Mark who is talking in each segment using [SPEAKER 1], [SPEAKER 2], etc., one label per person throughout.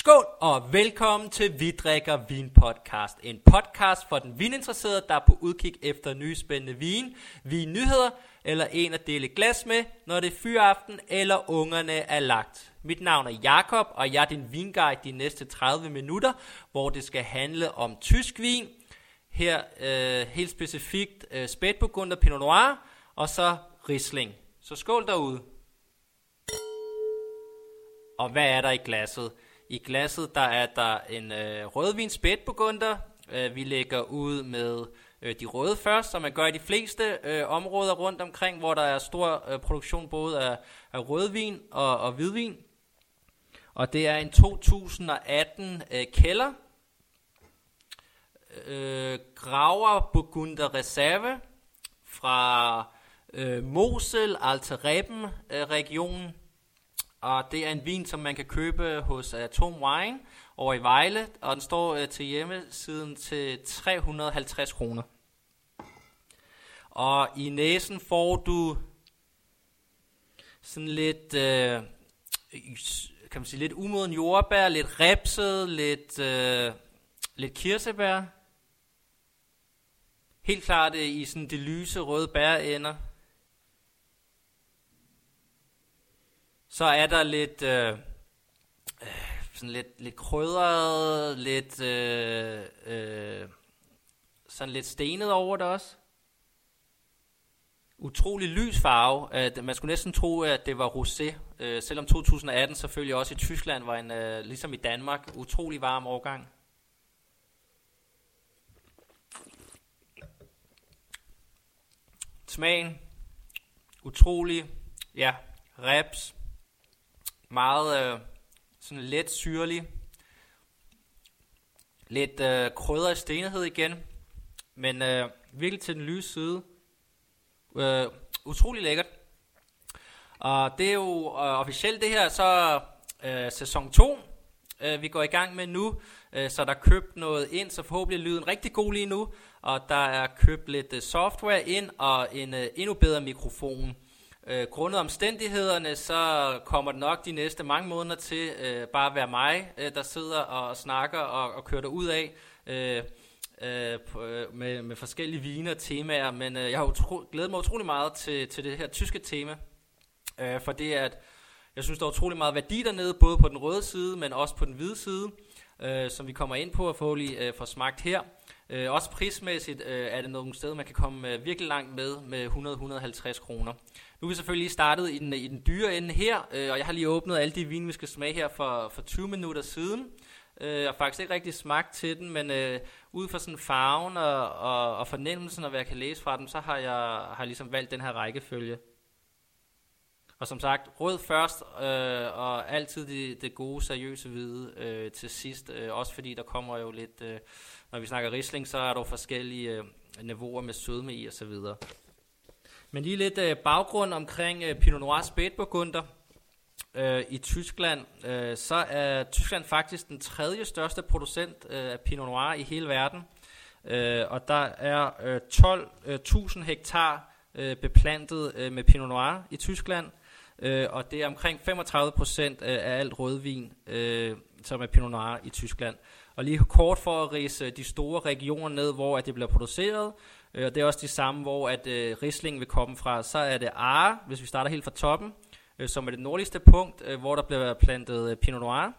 [SPEAKER 1] Skål og velkommen til Vi drikker vin podcast. En podcast for den vininteresserede, der er på udkig efter nye spændende vin, vinnyheder eller en at dele glas med, når det er fyraften eller ungerne er lagt. Mit navn er Jakob og jeg er din vinguide de næste 30 minutter, hvor det skal handle om tysk vin. Her øh, helt specifikt øh, spætburgunder Pinot Noir og så Riesling. Så skål derude. Og hvad er der i glasset? I glasset der er der en øh, rødvinsbætburgunder. Øh, vi lægger ud med øh, de røde først, som man gør i de fleste øh, områder rundt omkring, hvor der er stor øh, produktion både af, af rødvin og, og hvidvin. Og det er en 2018 øh, kælder. Øh, Graver Burgunder Reserve fra øh, Mosel, Alterreben øh, regionen. Og det er en vin, som man kan købe hos øh, Atom Wine over i Vejle, og den står øh, til hjemmesiden til 350 kroner. Og i næsen får du sådan lidt, øh, kan man sige, lidt umoden jordbær, lidt repset, lidt, øh, lidt kirsebær. Helt klart øh, i sådan de lyse røde bærender. Så er der lidt, øh, øh, sådan lidt, lidt krydret, lidt, øh, øh, sådan lidt stenet over det også. Utrolig lys farve. Øh, at man skulle næsten tro, at det var rosé. Øh, selvom 2018 selvfølgelig også i Tyskland var en, øh, ligesom i Danmark, utrolig varm årgang. Smagen. Utrolig. Ja, reps meget øh, sådan let syrlig. Lidt øh, krydder i stenighed igen. Men øh, virkelig til den lyse side. Øh, utrolig lækkert. Og det er jo øh, officielt det her, så øh, sæson 2, øh, vi går i gang med nu. Øh, så der er købt noget ind, så forhåbentlig er lyden rigtig god lige nu. Og der er købt lidt øh, software ind og en øh, endnu bedre mikrofon. Øh, grundet omstændighederne, så kommer det nok de næste mange måneder til øh, bare at være mig, øh, der sidder og snakker og, og kører det ud af øh, øh, øh, med, med forskellige viner og temaer. Men øh, jeg har utro, glædet mig utrolig meget til, til det her tyske tema, øh, for det er, at jeg synes, der er utrolig meget værdi dernede, både på den røde side, men også på den hvide side, øh, som vi kommer ind på og forhåbentlig øh, får smagt her. Øh, også prismæssigt øh, er det nogle steder, man kan komme øh, virkelig langt med med 100-150 kroner. Nu er vi selvfølgelig lige startet i den, i den dyre ende her, øh, og jeg har lige åbnet alle de vine, vi skal smage her for, for 20 minutter siden. Øh, jeg har faktisk ikke rigtig smagt til den, men øh, ud fra sådan farven og, og, og fornemmelsen og hvad jeg kan læse fra dem, så har jeg har ligesom valgt den her rækkefølge. Og som sagt, rød først, øh, og altid det, det gode, seriøse hvide øh, til sidst. Øh, også fordi der kommer jo lidt, øh, når vi snakker risling, så er der jo forskellige øh, niveauer med sødme i osv. Men lige lidt øh, baggrund omkring øh, Pinot Noir Spätburgunder. Øh, I Tyskland, øh, så er Tyskland faktisk den tredje største producent øh, af Pinot Noir i hele verden. Øh, og der er øh, 12.000 øh, hektar øh, beplantet øh, med Pinot Noir i Tyskland. Øh, og det er omkring 35 procent øh, af alt rødvin, øh, som er Pinot Noir i Tyskland. Og lige kort for at rise øh, de store regioner ned, hvor at det bliver produceret, øh, og det er også de samme, hvor at øh, Riesling vil komme fra. Så er det Are, hvis vi starter helt fra toppen, øh, som er det nordligste punkt, øh, hvor der bliver plantet øh, Pinot Noir.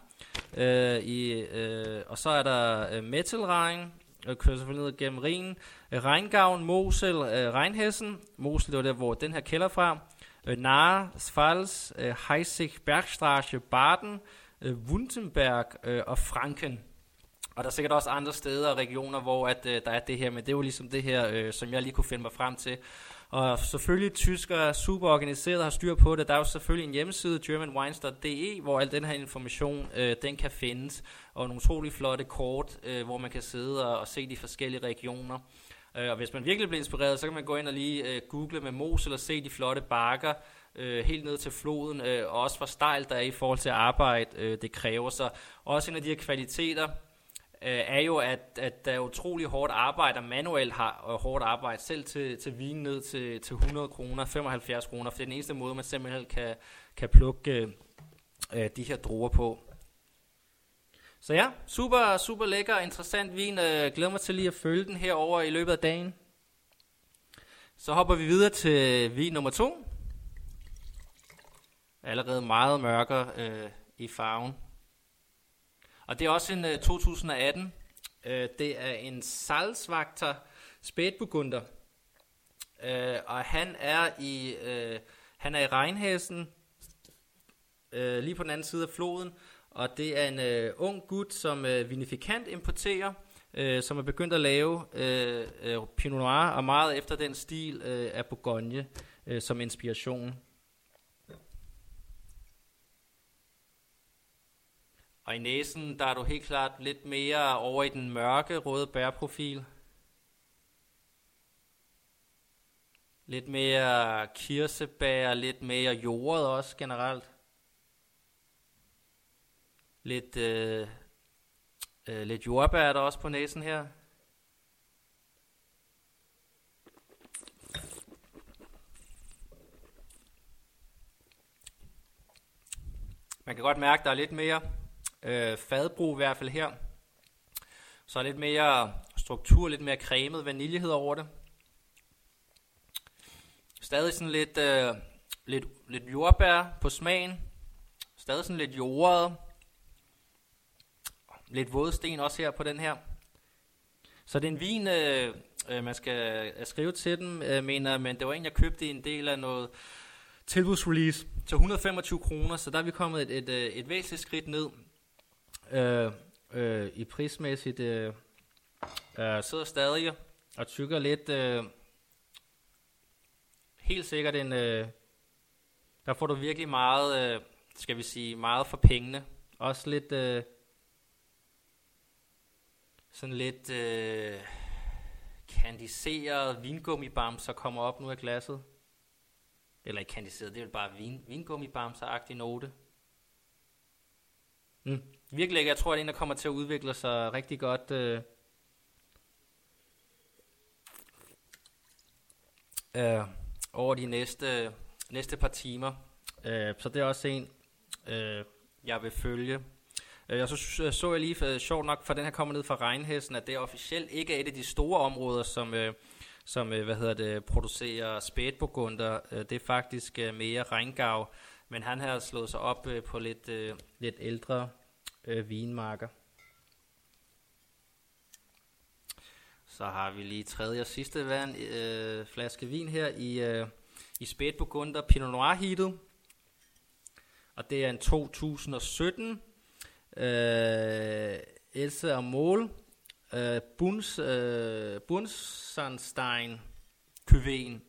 [SPEAKER 1] Øh, i, øh, og så er der øh, Mettelrhein, og kører selvfølgelig ned gennem Rhin. Øh, Rheingavn, Mosel, øh, Rheinhessen. Mosel, det var der, hvor den her kælder fra. Øh, Nahe, Pfalz, øh, Heisig, Bergstraße, Baden, øh, Württemberg og Franken. Og der er sikkert også andre steder og regioner, hvor at, øh, der er det her, men det var ligesom det her, øh, som jeg lige kunne finde mig frem til. Og selvfølgelig tyskere er super organiseret og har styr på det. Der er jo selvfølgelig en hjemmeside, germanwines.de, hvor al den her information, øh, den kan findes. Og nogle utrolig flotte kort, øh, hvor man kan sidde og, og se de forskellige regioner. Øh, og hvis man virkelig bliver inspireret, så kan man gå ind og lige øh, google med mos eller se de flotte bakker, øh, helt ned til floden, øh, og også hvor stejlt der er i forhold til arbejde, øh, det kræver. Så også en af de her kvaliteter, øh, er jo, at, at der er utrolig hårdt arbejde, og manuelt har og hårdt arbejde, selv til, til vin ned til, til 100 kroner, 75 kroner, for det er den eneste måde, man simpelthen kan, kan plukke øh, øh de her druer på. Så ja, super, super lækker og interessant vin. Jeg glæder mig til lige at følge den her over i løbet af dagen. Så hopper vi videre til vin nummer to. Allerede meget mørkere øh, i farven. Og det er også en øh, 2018. Øh, det er en Salzwagter Spätburgunder. Øh, og han er i øh, han er i Rheinhessen, øh, lige på den anden side af floden. Og det er en øh, ung gut, som øh, vinifikant importerer, øh, som er begyndt at lave øh, øh, Pinot Noir, og meget efter den stil øh, af Bourgogne øh, som inspiration. Og i næsen, der er du helt klart lidt mere over i den mørke røde bærprofil. Lidt mere kirsebær, lidt mere jordet også generelt. Lidt, øh, øh, lidt jordbær er der også på næsen her. Man kan godt mærke, at der er lidt mere øh, fadbrug i hvert fald her. Så er lidt mere struktur, lidt mere cremet vaniljehed over det. Stadig sådan lidt, øh, lidt, lidt jordbær på smagen. Stadig sådan lidt jordet. Lidt vådsten også her på den her. Så det er en vin, øh, øh, man skal øh, skrive til den, øh, mener men det var en, jeg købte i en del af noget tilbudsrelease til 125 kroner, så der er vi kommet et, et, et, et væsentligt skridt ned øh, øh, i prismæssigt. Øh, øh, sidder stadig og tykker lidt... Øh, helt sikkert en... Øh, der får du virkelig meget, øh, skal vi sige, meget for pengene. Også lidt... Øh, sådan lidt øh, kandiseret vingummibamser kommer op nu af glasset. Eller ikke kandiseret, det er jo bare vin, vingummibamser-agtig note. Mm. Virkelig ikke. Jeg tror, at det er en, der kommer til at udvikle sig rigtig godt. Øh, øh, over de næste, næste par timer. Øh, så det er også en, øh, jeg vil følge. Øh, jeg så, øh, så jeg lige, øh, sjovt nok, for den her kommer ned fra Regnhesten, at det officielt ikke er et af de store områder, som, øh, som hvad hedder det, producerer spætburgunder. Det er faktisk mere Rheingau, men han har slået sig op på lidt, lidt ældre vinmarker. Så har vi lige tredje og sidste vand, øh, flaske vin her i, øh, i Spætburgunder Pinot Noir Heated. Og det er en 2017 øh, Else og Mål øh, Buns, øh, Bunsenstein Kyven.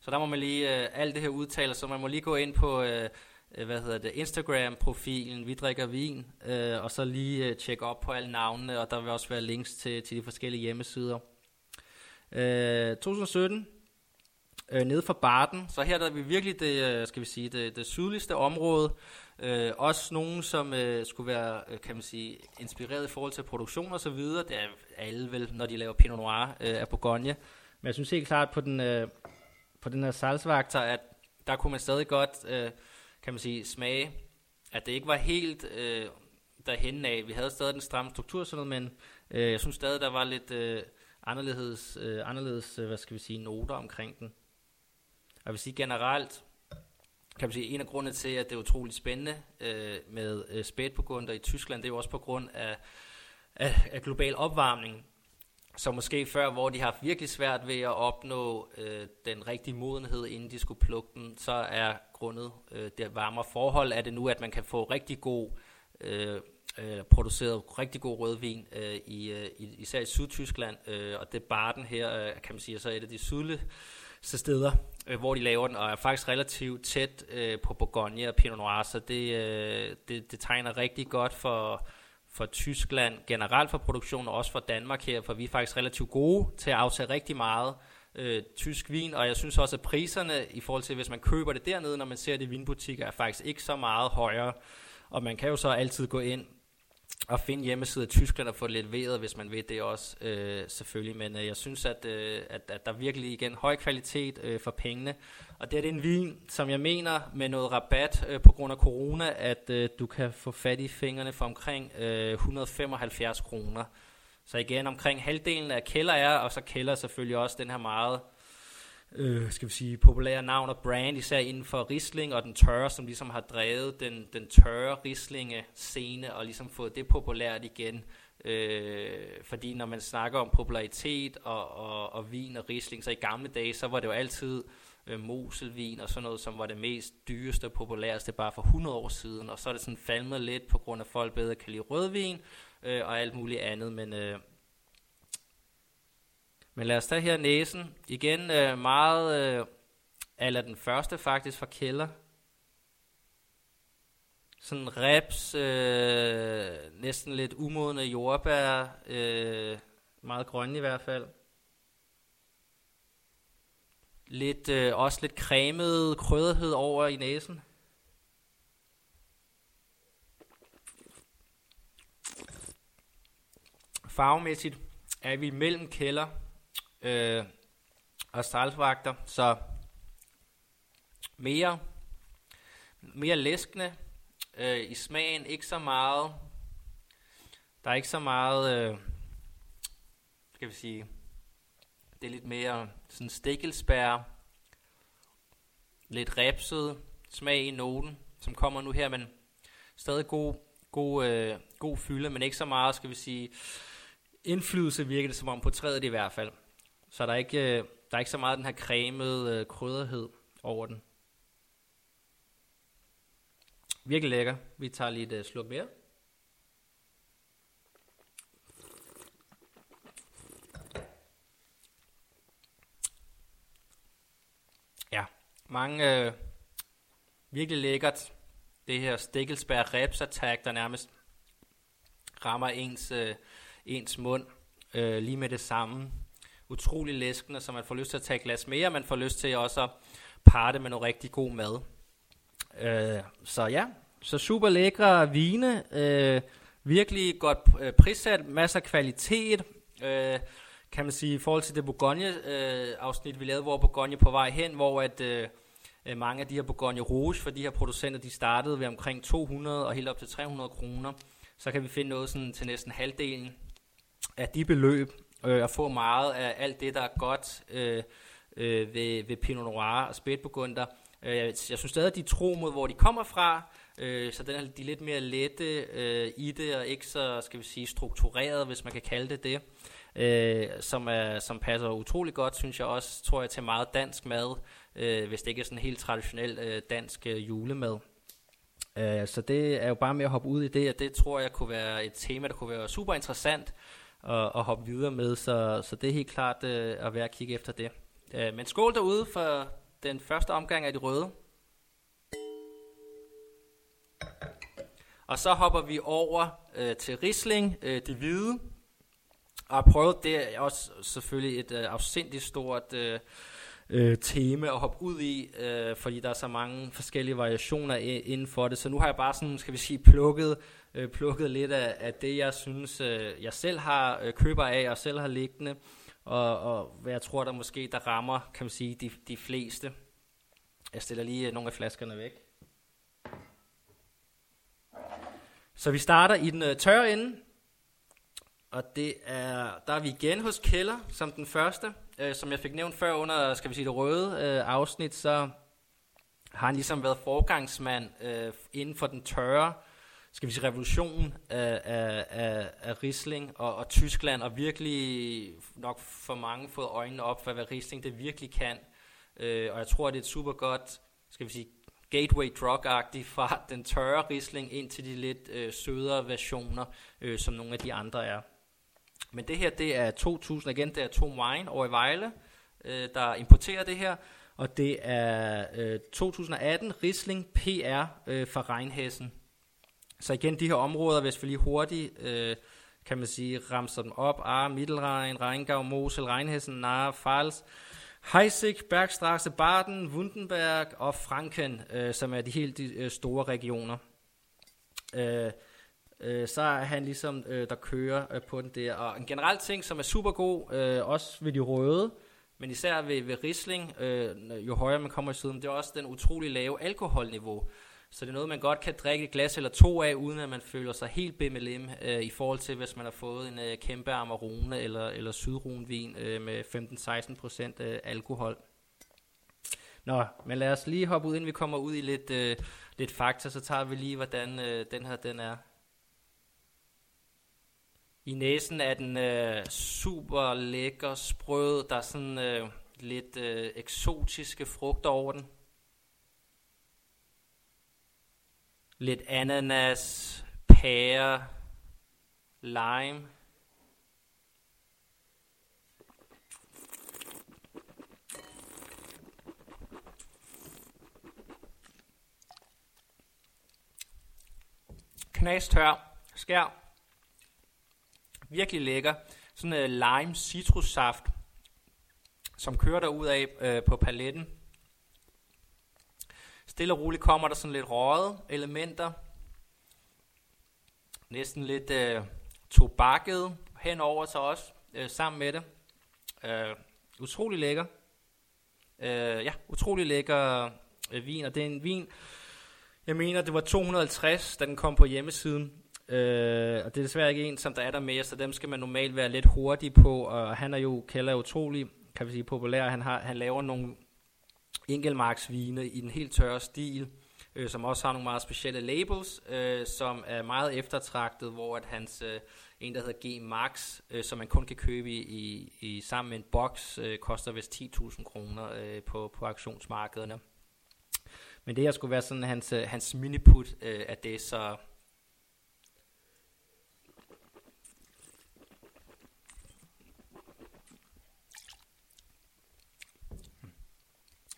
[SPEAKER 1] Så der må man lige, øh, alt det her udtaler, så man må lige gå ind på, øh, øh, hvad hedder det, Instagram-profilen, vi drikker vin, øh, og så lige øh, tjekke op på alle navnene, og der vil også være links til, til de forskellige hjemmesider. Øh, 2017, øh, nede for Barden, så her der er vi virkelig det, øh, skal vi sige, det, det sydligste område, øh, også nogen, som øh, skulle være, øh, kan man sige, inspireret i forhold til produktion og så videre, det er alle vel, når de laver Pinot Noir øh, af Bourgogne, men jeg synes helt klart på den, øh, på den her salgsvagter, at der kunne man stadig godt, øh, kan man sige, smage, at det ikke var helt øh, derhen af. Vi havde stadig den stramme struktur sådan noget, men øh, jeg synes stadig, der var lidt øh, anderledes, øh, anderledes øh, hvad skal vi sige, noter omkring den. Jeg vil sige generelt, kan man sige, en af grundene til, at det er utroligt spændende øh, med øh, spætburgunder i Tyskland, det er jo også på grund af, af, af global opvarmning. Så måske før, hvor de har haft virkelig svært ved at opnå øh, den rigtige modenhed, inden de skulle plukke den, så er grundet øh, det varmere forhold, er det nu, at man kan få rigtig god øh, øh, produceret rigtig god rødvin øh, i, øh, især i Sydtyskland, øh, og det Baden her, øh, kan man sige, er så et af de sydlige steder, øh, hvor de laver den, og er faktisk relativt tæt øh, på Bourgogne og Pinot Noir, så det, øh, det, det tegner rigtig godt for, for Tyskland generelt for produktion, og også for Danmark her, for vi er faktisk relativt gode til at aftage rigtig meget øh, tysk vin, og jeg synes også, at priserne i forhold til, hvis man køber det dernede, når man ser det i vinbutikker, er faktisk ikke så meget højere, og man kan jo så altid gå ind at finde hjemmeside i Tyskland og få det lidt vejret, hvis man vil det også, øh, selvfølgelig. Men øh, jeg synes, at, øh, at, at der virkelig igen høj kvalitet øh, for pengene. Og det er en vin, som jeg mener med noget rabat øh, på grund af corona, at øh, du kan få fat i fingrene for omkring øh, 175 kroner. Så igen, omkring halvdelen af Keller er, og så Keller selvfølgelig også den her meget øh, skal vi sige, populære navn og brand, især inden for Riesling og den tørre, som ligesom har drevet den, den tørre Rieslinge scene og ligesom fået det populært igen. Øh, fordi når man snakker om popularitet og, og, og vin og Riesling, så i gamle dage, så var det jo altid øh, Moselvin og sådan noget, som var det mest dyreste og populæreste bare for 100 år siden. Og så er det sådan falmet lidt på grund af, at folk bedre kan lide rødvin øh, og alt muligt andet. Men øh, men lad os tage her næsen. Igen øh, meget, øh, eller den første faktisk fra Kælder. Sådan reps, øh, næsten lidt umodne jordbær, øh, meget grønne i hvert fald. Lidt, øh, også lidt cremet krødderhed over i næsen. Farvemæssigt er vi mellem kælder øh, og stralsvagter, så mere, mere læskende øh, i smagen, ikke så meget, der er ikke så meget, øh, skal vi sige, det er lidt mere sådan stikkelsbær, lidt repset smag i noten, som kommer nu her, men stadig god, god, øh, god fylde, men ikke så meget, skal vi sige, indflydelse virker det som om på træet i hvert fald. Så der er ikke, øh, der er ikke så meget den her cremede øh, krydderhed over den. Virkelig lækker. Vi tager lige et øh, sluk mere. Ja, mange øh, virkelig lækkert. Det her stikkelsbær Reps Attack, der nærmest rammer ens, øh, ens mund øh, lige med det samme utrolig læskende, så man får lyst til at tage et glas mere, man får lyst til også at parre det med noget rigtig god mad. Øh, så ja, så super lækre vine, øh, virkelig godt øh, prissat, masser af kvalitet, øh, kan man sige, i forhold til det Bourgogne-afsnit, øh, vi lavede, hvor Bourgogne på vej hen, hvor at øh, øh, mange af de her Bourgogne Rouge, for de her producenter, de startede ved omkring 200 og helt op til 300 kroner, så kan vi finde noget sådan til næsten halvdelen af de beløb, øh, og få meget af alt det, der er godt øh, øh, ved, ved Pinot Noir og Spætburgunder. Øh, jeg, jeg synes stadig, at de tro mod, hvor de kommer fra, øh, så den er de lidt mere lette øh, i det, og ikke så, skal vi sige, struktureret, hvis man kan kalde det det. Øh, som, er, som passer utrolig godt, synes jeg også, tror jeg, til meget dansk mad, øh, hvis det ikke er sådan helt traditionel øh, dansk øh, julemad. Øh, så det er jo bare med at hoppe ud i det, og det tror jeg kunne være et tema, der kunne være super interessant at, at hoppe videre med, så, så det er helt klart øh, at være at kigge efter det. Øh, men skål derude for den første omgang af de røde. Og så hopper vi over øh, til Riesling, øh, det hvide. Og prøvet, det er også selvfølgelig et øh, afsindigt stort øh, øh, tema at hoppe ud i, øh, fordi der er så mange forskellige variationer inden for det. Så nu har jeg bare sådan, skal vi sige, plukket øh, plukket lidt af, af det, jeg synes, øh, jeg selv har øh, køber af og selv har liggende, og, og hvad jeg tror, der måske der rammer, kan man sige, de, de fleste. Jeg stiller lige øh, nogle af flaskerne væk. Så vi starter i den øh, tørre ende, og det er, der er vi igen hos Keller som den første. Øh, som jeg fik nævnt før under, skal vi sige, det røde øh, afsnit, så har han ligesom været forgangsmand øh, inden for den tørre skal vi sige, revolution af, af, af, af Riesling og, og Tyskland, og virkelig nok for mange fået øjnene op for, hvad Riesling det virkelig kan. Øh, og jeg tror, det er et super godt, skal vi sige, gateway drug fra den tørre Riesling ind til de lidt øh, sødere versioner, øh, som nogle af de andre er. Men det her, det er 2000, igen, det er Tom Wine over i Vejle, øh, der importerer det her, og det er øh, 2018 Riesling PR øh, fra Rheinhessen. Så igen, de her områder, hvis vi lige hurtigt, øh, kan man sige, ramser dem op. Ar, Mittelrhein, Rheingau, Mosel, Rheinhessen, Nahe, Pfalz, Heisig, Bergstraße, Baden, Wundenberg og Franken, øh, som er de helt de, øh, store regioner. Øh, øh, så er han ligesom, øh, der kører øh, på den der. Og en generel ting, som er super god, øh, også ved de røde, men især ved, ved Riesling, øh, jo højere man kommer i siden, det er også den utrolig lave alkoholniveau. Så det er noget, man godt kan drikke et glas eller to af, uden at man føler sig helt bimmelim øh, i forhold til, hvis man har fået en øh, kæmpe Amarone eller, eller Sydrunvin øh, med 15-16% øh, alkohol. Nå, men lad os lige hoppe ud, inden vi kommer ud i lidt, øh, lidt fakta, så tager vi lige, hvordan øh, den her den er. I næsen er den øh, super lækker, sprød. Der er sådan øh, lidt øh, eksotiske frugter over den. Lidt ananas, pære, lime. Knastør, skær, virkelig lækker. Sådan en lime citrussaft, som kører der ud af øh, på paletten. Stille og roligt kommer der sådan lidt røget elementer. Næsten lidt øh, tobakket henover til os øh, sammen med det. Øh, utrolig lækker. Øh, ja, utrolig lækker øh, vin, og det er en vin, jeg mener, det var 250, da den kom på hjemmesiden. Øh, og det er desværre ikke en, som der er der mere, så dem skal man normalt være lidt hurtig på, og han er jo, Keller er utrolig, kan vi sige, populær. Han, har, han laver nogle enkelmarksvine i den helt tørre stil, øh, som også har nogle meget specielle labels, øh, som er meget eftertragtet, hvor at hans, øh, en der hedder G Max, øh, som man kun kan købe i, i, i sammen med en boks, øh, koster vist 10.000 kroner øh, på, på auktionsmarkederne. Men det her skulle være sådan hans, øh, hans miniput øh, af det, så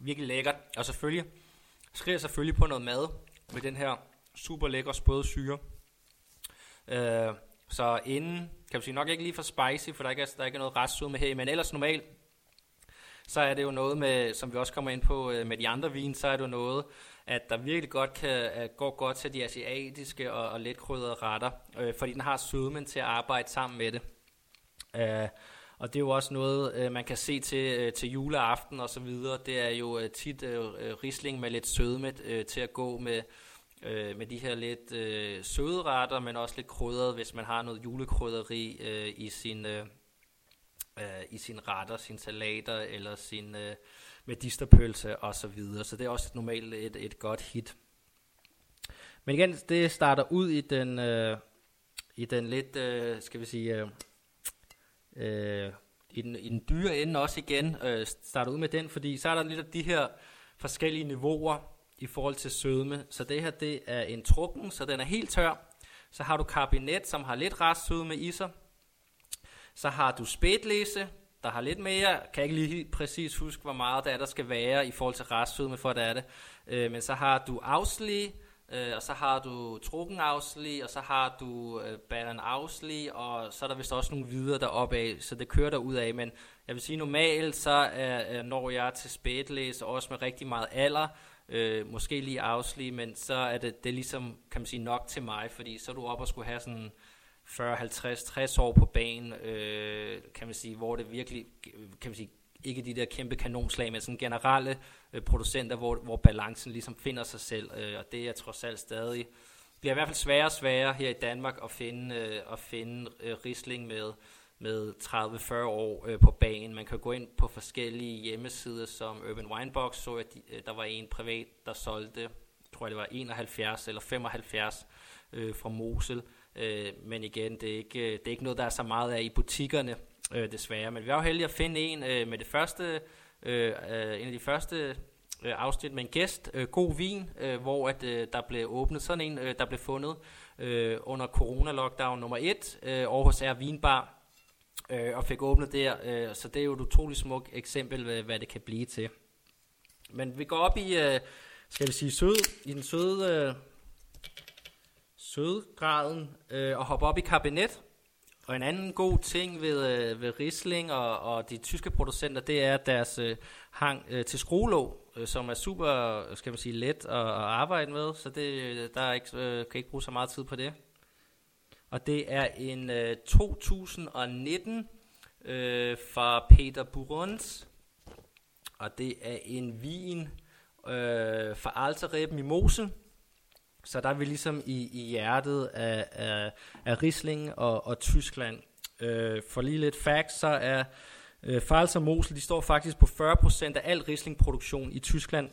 [SPEAKER 1] Virkelig lækkert. Og selvfølgelig skriver jeg selvfølgelig på noget mad med den her super lækre spøde syre. Øh, så inden, kan vi sige, nok ikke lige for spicy, for der ikke er, der ikke er noget restsød med her, men ellers normalt, så er det jo noget med, som vi også kommer ind på øh, med de andre vin, så er det jo noget, at der virkelig godt kan øh, gå godt til de asiatiske og, og let krydrede retter, øh, fordi den har sødmen til at arbejde sammen med det. Øh, og det er jo også noget, øh, man kan se til, øh, til juleaften og så videre. Det er jo øh, tit øh, øh risling med lidt sødme øh, til at gå med, øh, med de her lidt øh, søde retter, men også lidt krydret, hvis man har noget julekrydderi øh, i sin... Øh, øh, i sine retter, sine salater eller sin øh, medisterpølse og så videre. Så det er også normalt et, et godt hit. Men igen, det starter ud i den, øh, i den lidt, øh, skal vi sige, øh, øh, i, den, i den dyre ende også igen, øh, starte ud med den, fordi så er der lidt af de her forskellige niveauer i forhold til sødme. Så det her, det er en trukken, så den er helt tør. Så har du kabinet, som har lidt restsødme i sig. Så har du spætlæse, der har lidt mere. Kan ikke lige præcis huske, hvor meget der, er, der skal være i forhold til restsødme, for det er det. Øh, men så har du afslige, Øh, og så har du Trukken Ausli, og så har du øh, Baron Ausli, og så er der vist også nogle videre deroppe af, så det kører der ud af. Men jeg vil sige, normalt så er, er, når jeg til spætlæs, også med rigtig meget alder, øh, måske lige Ausli, men så er det, det er ligesom, kan man sige, nok til mig, fordi så er du op og skulle have sådan 40, 50, 60 år på banen, øh, kan man sige, hvor det virkelig, kan man sige, ikke de der kæmpe kanonslag, men sådan generelle øh, producenter, hvor, hvor balancen ligesom finder sig selv, øh, og det er trods alt stadig, bliver i hvert fald sværere og sværere her i Danmark at finde, øh, at finde øh, risling med, med 30-40 år øh, på banen. Man kan gå ind på forskellige hjemmesider som Urban Winebox, så at de, øh, der var en privat, der solgte, tror jeg det var 71 eller 75 øh, fra Mosel. Øh, men igen, det er, ikke, det er ikke noget, der er så meget af i butikkerne, øh, desværre. Men vi var jo heldige at finde en øh, med det første, øh, øh, en af de første øh, afsnit med en gæst, øh, God Vin, øh, hvor at, øh, der blev åbnet sådan en, øh, der blev fundet øh, under corona-lockdown nummer 1 øh, Aarhus R Vinbar, øh, og fik åbnet der. Øh, så det er jo et utroligt smukt eksempel, hvad, hvad det kan blive til. Men vi går op i, øh, skal vi sige, sød, i den søde, øh, sødgraden øh, og hopper op i kabinet. Og en anden god ting ved, øh, ved Riesling og, og de tyske producenter, det er deres øh, hang øh, til skruelåg, øh, som er super, skal man sige, let at, at arbejde med, så det, der er ikke, øh, kan ikke bruge så meget tid på det. og det er en øh, 2019 øh, fra Peter Burons, og det er en vin øh, fra Alterreb Mimose, så der er vi ligesom i, i hjertet af, af, af Riesling og, og Tyskland. Øh, for lige lidt facts, så er øh, Pfalz og Mosel, de står faktisk på 40% af al Riesling-produktion i Tyskland.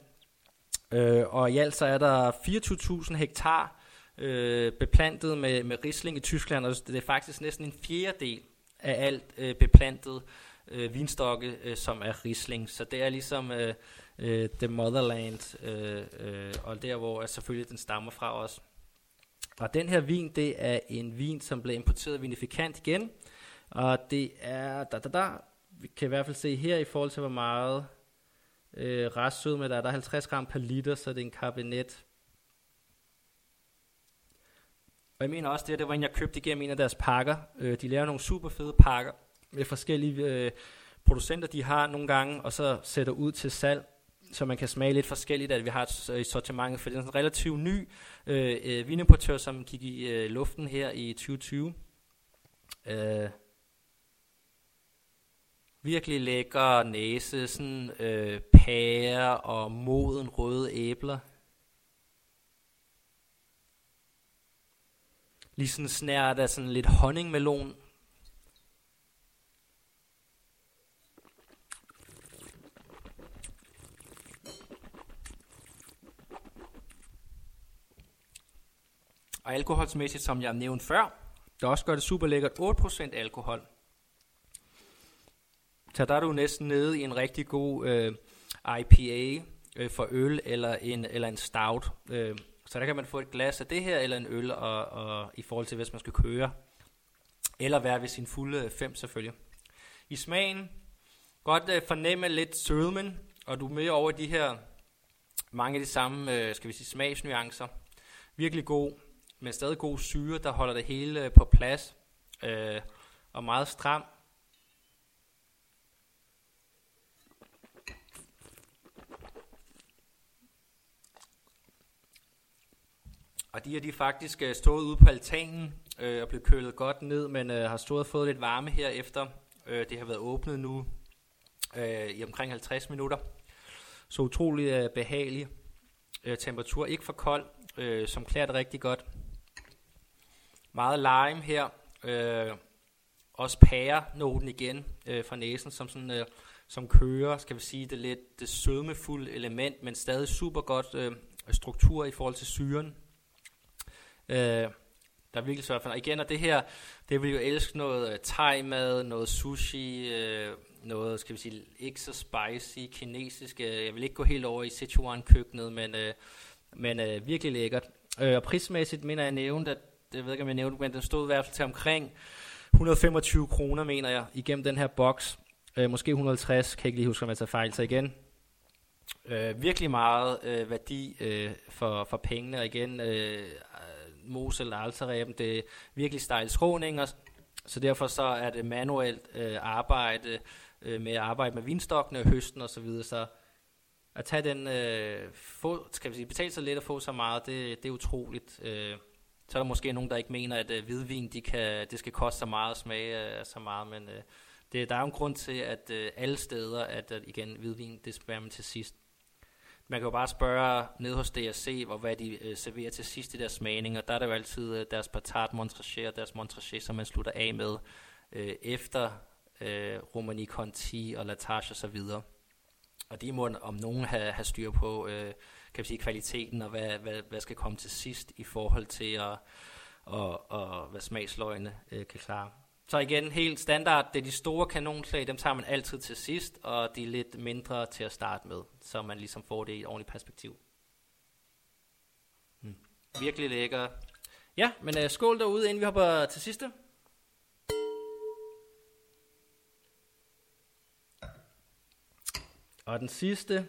[SPEAKER 1] Øh, og i alt så er der 24.000 hektar øh, beplantet med, med Riesling i Tyskland, og det er faktisk næsten en fjerdedel af alt øh, beplantet øh, vinstokke, øh, som er Riesling. Så det er ligesom øh, øh, the motherland, øh, øh, og der hvor altså, selvfølgelig den stammer fra os. Og den her vin, det er en vin, som blev importeret vinifikant igen, og det er, da, da, da, vi kan i hvert fald se her i forhold til, hvor meget øh, restsødme der er. Der er 50 gram per liter, så det er en kabinet. Og jeg mener også, det, det var en, jeg købte igennem en af deres pakker. Øh, de laver nogle super fede pakker med forskellige øh, producenter, de har nogle gange, og så sætter ud til salg, så man kan smage lidt forskelligt, at vi har et sortiment, for det er en relativt ny øh, øh, vinimportør, som gik i øh, luften her i 2020. Øh, virkelig lækker næse, sådan øh, pære og moden røde æbler. Lige sådan snært af sådan lidt honningmelon. Og alkoholsmæssigt, som jeg nævnte før, der også gør det super lækkert, 8% alkohol. Så der er du næsten nede i en rigtig god øh, IPA øh, for øl eller en, eller en stout. Øh, så der kan man få et glas af det her, eller en øl, og, og i forhold til, hvis man skal køre. Eller være ved sin fulde øh, fem selvfølgelig. I smagen, godt øh, fornemme lidt sødmen, og du er med over de her, mange af de samme, øh, skal vi sige, smagsnuancer. Virkelig god, men stadig god syre, der holder det hele øh, på plads. Øh, og meget stram, Og de har de faktisk øh, stået ude på altanen øh, og blevet kølet godt ned, men øh, har stået og fået lidt varme her efter. Øh, det har været åbnet nu øh, i omkring 50 minutter. Så utrolig øh, behagelig øh, temperatur. Ikke for kold, øh, som klæder det rigtig godt. Meget lime her. Øh, også pærenoten igen øh, fra næsen, som sådan... Øh, som kører, skal vi sige, det lidt det sødmefulde element, men stadig super godt øh, struktur i forhold til syren. Øh, der er virkelig svært for. Og igen, og det her, det vil jo elske noget uh, thai-mad, noget sushi, øh, noget, skal vi sige, ikke så spicy, kinesisk. Øh, jeg vil ikke gå helt over i Sichuan-køkkenet, men, øh, men øh, virkelig lækkert. Øh, og prismæssigt mener jeg nævnt, at, jeg ved ikke, om jeg nævnte, men den stod i hvert fald til omkring 125 kroner, mener jeg, igennem den her boks. Øh, måske 150, kan jeg ikke lige huske, om jeg tager fejl. Så igen, øh, virkelig meget øh, værdi øh, for, for pengene, og igen, øh, øh Mosel og Altareben, det er virkelig stejl skråninger, så derfor så er det manuelt øh, arbejde øh, med at arbejde med vinstokkene, høsten og så videre, så at tage den, øh, få, skal vi sige, betale sig lidt og få så meget, det, det er utroligt. Øh, så er der måske nogen, der ikke mener, at øh, hvidvin, de kan, det skal koste så meget at smage øh, så meget, men øh, det, der er jo en grund til, at øh, alle steder, at øh, igen, hvidvin, det smager man til sidst. Man kan jo bare spørge ned hos DRC, hvor hvad de øh, serverer til sidst i deres smagninger. Der er der jo altid øh, deres patat montrachet og deres montrachet, som man slutter af med øh, efter øh, Romani Conti og Latage og så videre. Og de må om nogen have, have styr på øh, kan man sige, kvaliteten og hvad, hvad, hvad skal komme til sidst i forhold til at, og, og hvad smagsløgene øh, kan klare. Så igen, helt standard, det er de store kanonslag, dem tager man altid til sidst, og de er lidt mindre til at starte med, så man ligesom får det i et ordentligt perspektiv. Hmm. Virkelig lækker. Ja, men øh, skål derude, inden vi hopper til sidste. Og den sidste,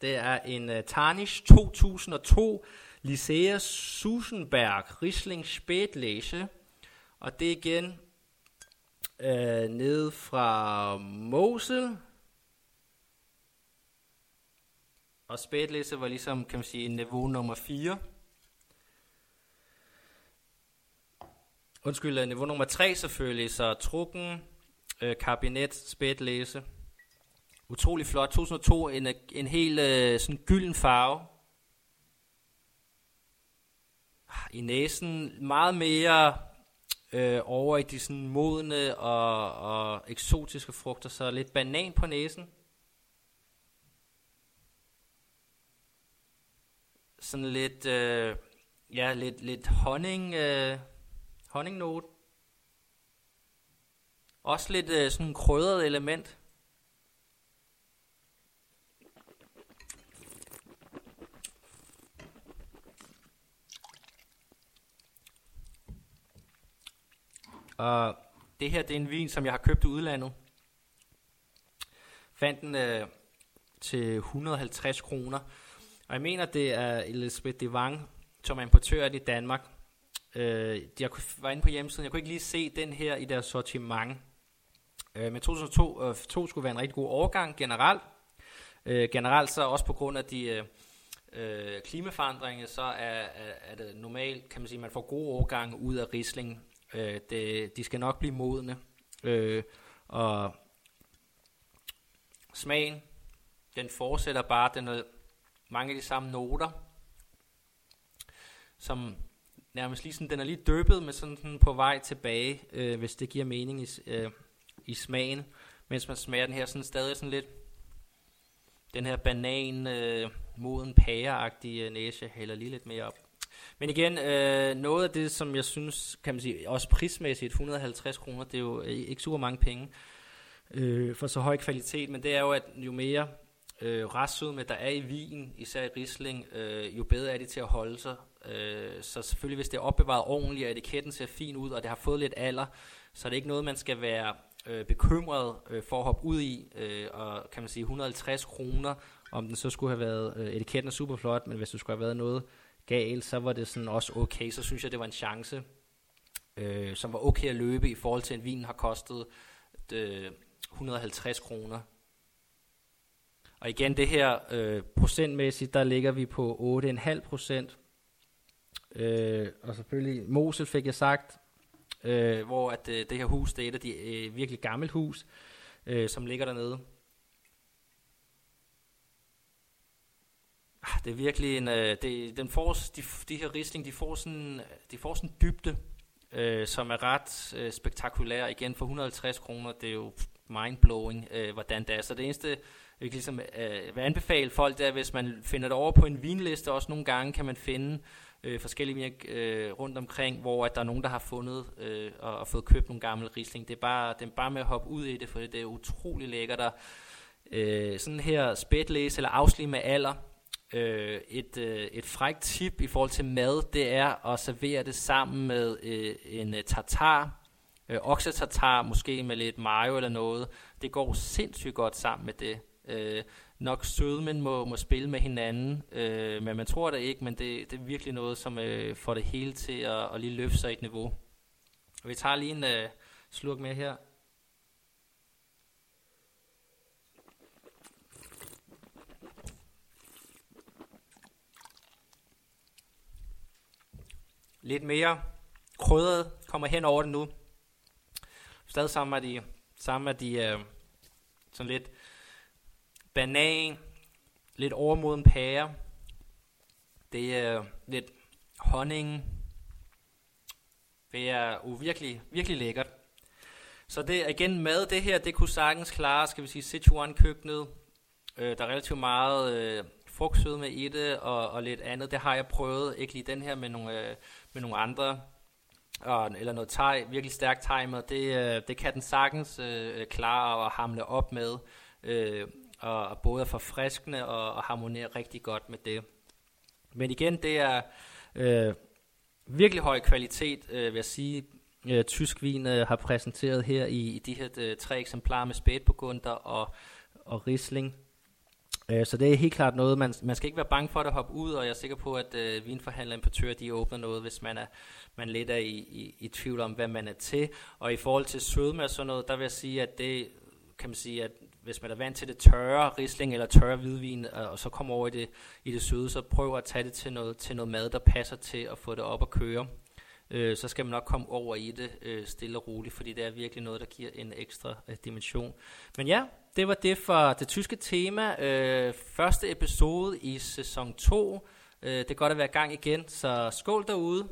[SPEAKER 1] det er en uh, Tarnish 2002 Lisea Susenberg Riesling Spätlese og det er igen øh, nede fra Mosel. Og Spätlese var ligesom, kan man sige, niveau nummer 4. undskyld, øh, niveau nummer 3 selvfølgelig, så trukken, øh, kabinet, Spätlese. Utrolig flot. 2002, en, en helt øh, sådan gylden farve. Ah, I næsen meget mere øh, over i de sådan modne og, og eksotiske frugter, så lidt banan på næsen. Sådan lidt, øh, ja, lidt, lidt honning, øh, honningnote. Også lidt øh, sådan krydret element. Og det her det er en vin, som jeg har købt i udlandet. Fandt den øh, til 150 kroner. Og jeg mener, det er Elisabeth Devang, som er importør i Danmark. Øh, jeg var inde på hjemmesiden, jeg kunne ikke lige se den her i deres sortiment. Øh, men 2002 øh, to skulle være en rigtig god overgang generelt. Øh, generelt så også på grund af de øh, øh klimaforandringer, så er, er, er det normalt, kan man sige, man får gode overgange ud af Riesling. Øh, det, de skal nok blive modne. Øh, og smagen, den fortsætter bare, den er mange af de samme noter, som nærmest lige sådan, den er lige døbet med sådan, sådan på vej tilbage, øh, hvis det giver mening i, øh, i smagen, mens man smager den her sådan stadig sådan lidt, den her banan, øh, moden pæreagtige øh, næse, hælder lige lidt mere op. Men igen, øh, noget af det, som jeg synes, kan man sige, også prismæssigt, 150 kroner, det er jo øh, ikke super mange penge øh, for så høj kvalitet, men det er jo, at jo mere øh, restsødme, der er i vin, især i Riesling, øh, jo bedre er det til at holde sig. Øh, så selvfølgelig, hvis det er opbevaret ordentligt, og etiketten ser fin ud, og det har fået lidt alder, så er det ikke noget, man skal være øh, bekymret øh, for at hoppe ud i, øh, og kan man sige 150 kroner, om den så skulle have været, øh, etiketten er super flot, men hvis det skulle have været noget galt, så var det sådan også okay, så synes jeg, det var en chance, øh, som var okay at løbe i forhold til, at vinen har kostet øh, 150 kroner. Og igen, det her øh, procentmæssigt, der ligger vi på 8,5 procent. Øh, og selvfølgelig Mosel fik jeg sagt, øh, hvor at øh, det her hus, det er et af de øh, virkelig gammelt hus, øh, som ligger dernede. Ah, det er virkelig en, øh, det, den får, de, de her risling, de får sådan, de får sådan dybde, øh, som er ret øh, spektakulær. Igen for 150 kroner, det er jo mindblowing, øh, hvordan det er. Så det eneste, jeg vil, ligesom, øh, vil anbefale folk, det er, hvis man finder det over på en vinliste, også nogle gange kan man finde øh, forskellige virk øh, rundt omkring, hvor at der er nogen, der har fundet øh, og, og fået købt nogle gamle Riesling. Det er, bare, det er bare med at hoppe ud i det, for det er utrolig lækkert. Der, øh, sådan her spætlæs eller afslig med alder, øh, et, øh, et frækt tip i forhold til mad, det er at servere det sammen med øh, en øh, tartar, øh, oksetartar, måske med lidt mayo eller noget. Det går sindssygt godt sammen med det. Øh, nok sødmen må, må spille med hinanden, øh, men man tror det ikke, men det, det er virkelig noget, som øh, får det hele til at, at lige løfte sig et niveau. Vi tager lige en øh, slurk med her. Lidt mere krydret kommer hen over det nu. Stadig sammen med de, sammen med de øh, sådan lidt banan, lidt overmoden pære. Det er lidt honning. Det er uvirkelig, virkelig, virkelig lækkert. Så det igen mad, det her, det kunne sagtens klare, skal vi sige, Sichuan-køkkenet. Øh, der er relativt meget øh, frugtsødme i det, og, og lidt andet. Det har jeg prøvet, ikke lige den her, med nogle, øh, med nogle andre og, eller noget thai, virkelig stærkt timer, det, øh, det kan den sagtens øh, klare og hamle op med. Øh, og, og både er forfriskende og, og harmonerer rigtig godt med det. Men igen, det er øh, virkelig høj kvalitet, øh, vil jeg sige. Øh, tysk vin øh, har præsenteret her i, i de her de, tre eksemplarer med spætburgunder og, og Riesling. Øh, så det er helt klart noget, man, man skal ikke være bange for at hoppe ud, og jeg er sikker på, at øh, vinforhandlere og importører, de åbner noget, hvis man er, man lidt er i, i, i tvivl om, hvad man er til. Og i forhold til sødme og sådan noget, der vil jeg sige, at det kan man sige, at hvis man er vant til det tørre risling eller tørre hvidvin, og så kommer over i det, i det søde, så prøv at tage det til noget, til noget mad, der passer til at få det op at køre. øh, så skal man nok komme over i det øh, stille og roligt, fordi det er virkelig noget, der giver en ekstra øh, dimension. Men ja, det var det for det tyske tema. Øh, første episode i sæson 2. Øh, det er godt at være i gang igen, så skål derude.